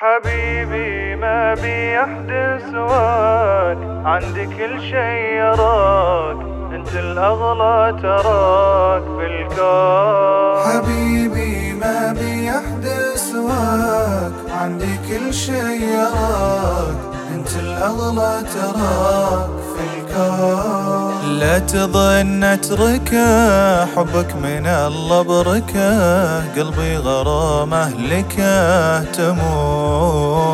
حبيبي ما أبي أحد سواك عندي كل شي يراك أنت الأغلى تراك في الكون. حبيبي ما أبي أحد سواك عندي كل شي يراك أنت الأغلى تراك. تظن اتركه حبك من الله بركه قلبي غرام اهلكه تمون.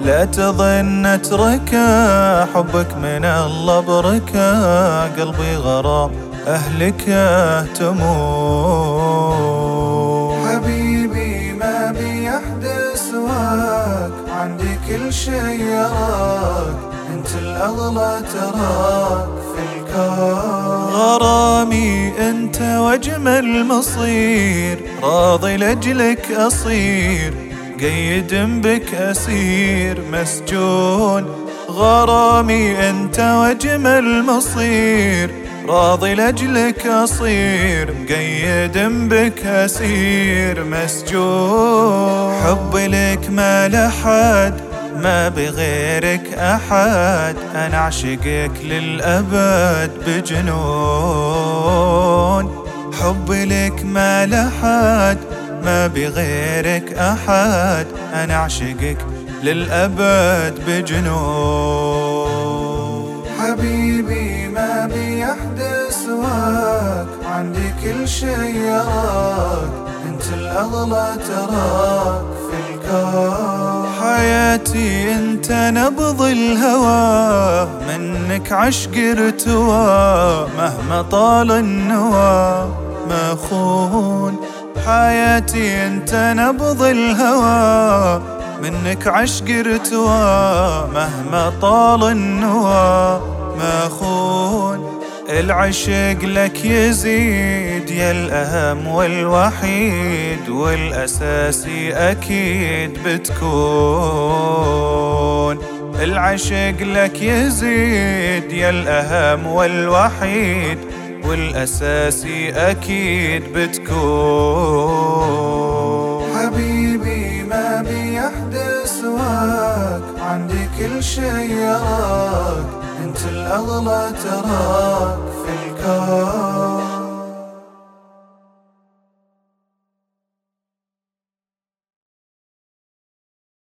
لا تظن اتركه حبك من الله بركه قلبي غرام أهلكه تمون. حبيبي ما بي احد سواك عندي كل شي يراك انت الأغلى تراك. واجمل مصير راضي لأجلك أصير قيد بك أسير مسجون غرامي أنت واجمل مصير راضي لأجلك أصير مقيد بك أسير مسجون. حبي لك ما لحد ما بغيرك أحد أنا أعشقك للأبد بجنون. حبي لك ما لحد ما بغيرك أحد. أنا أعشقك للأبد بجنون حبيبي ما بي أحد سواك عندي كل شي يراك. أنت الأغلى تراك في الكون. حياتي أنت نبض الهوى. منك عشق ارتوى مهما طال النوى. ما حياتي أنت نبض الهوى منك عشق ارتوى مهما طال النوى. ما العشق لك يزيد يا الأهم والوحيد والأساسي أكيد بتكون. العشق لك يزيد يا الأهم والوحيد والأساسي أكيد بتكون. حبيبي ما بي أحد سواك عندي كل شي يراك أنت الأغلى تراك في الكون.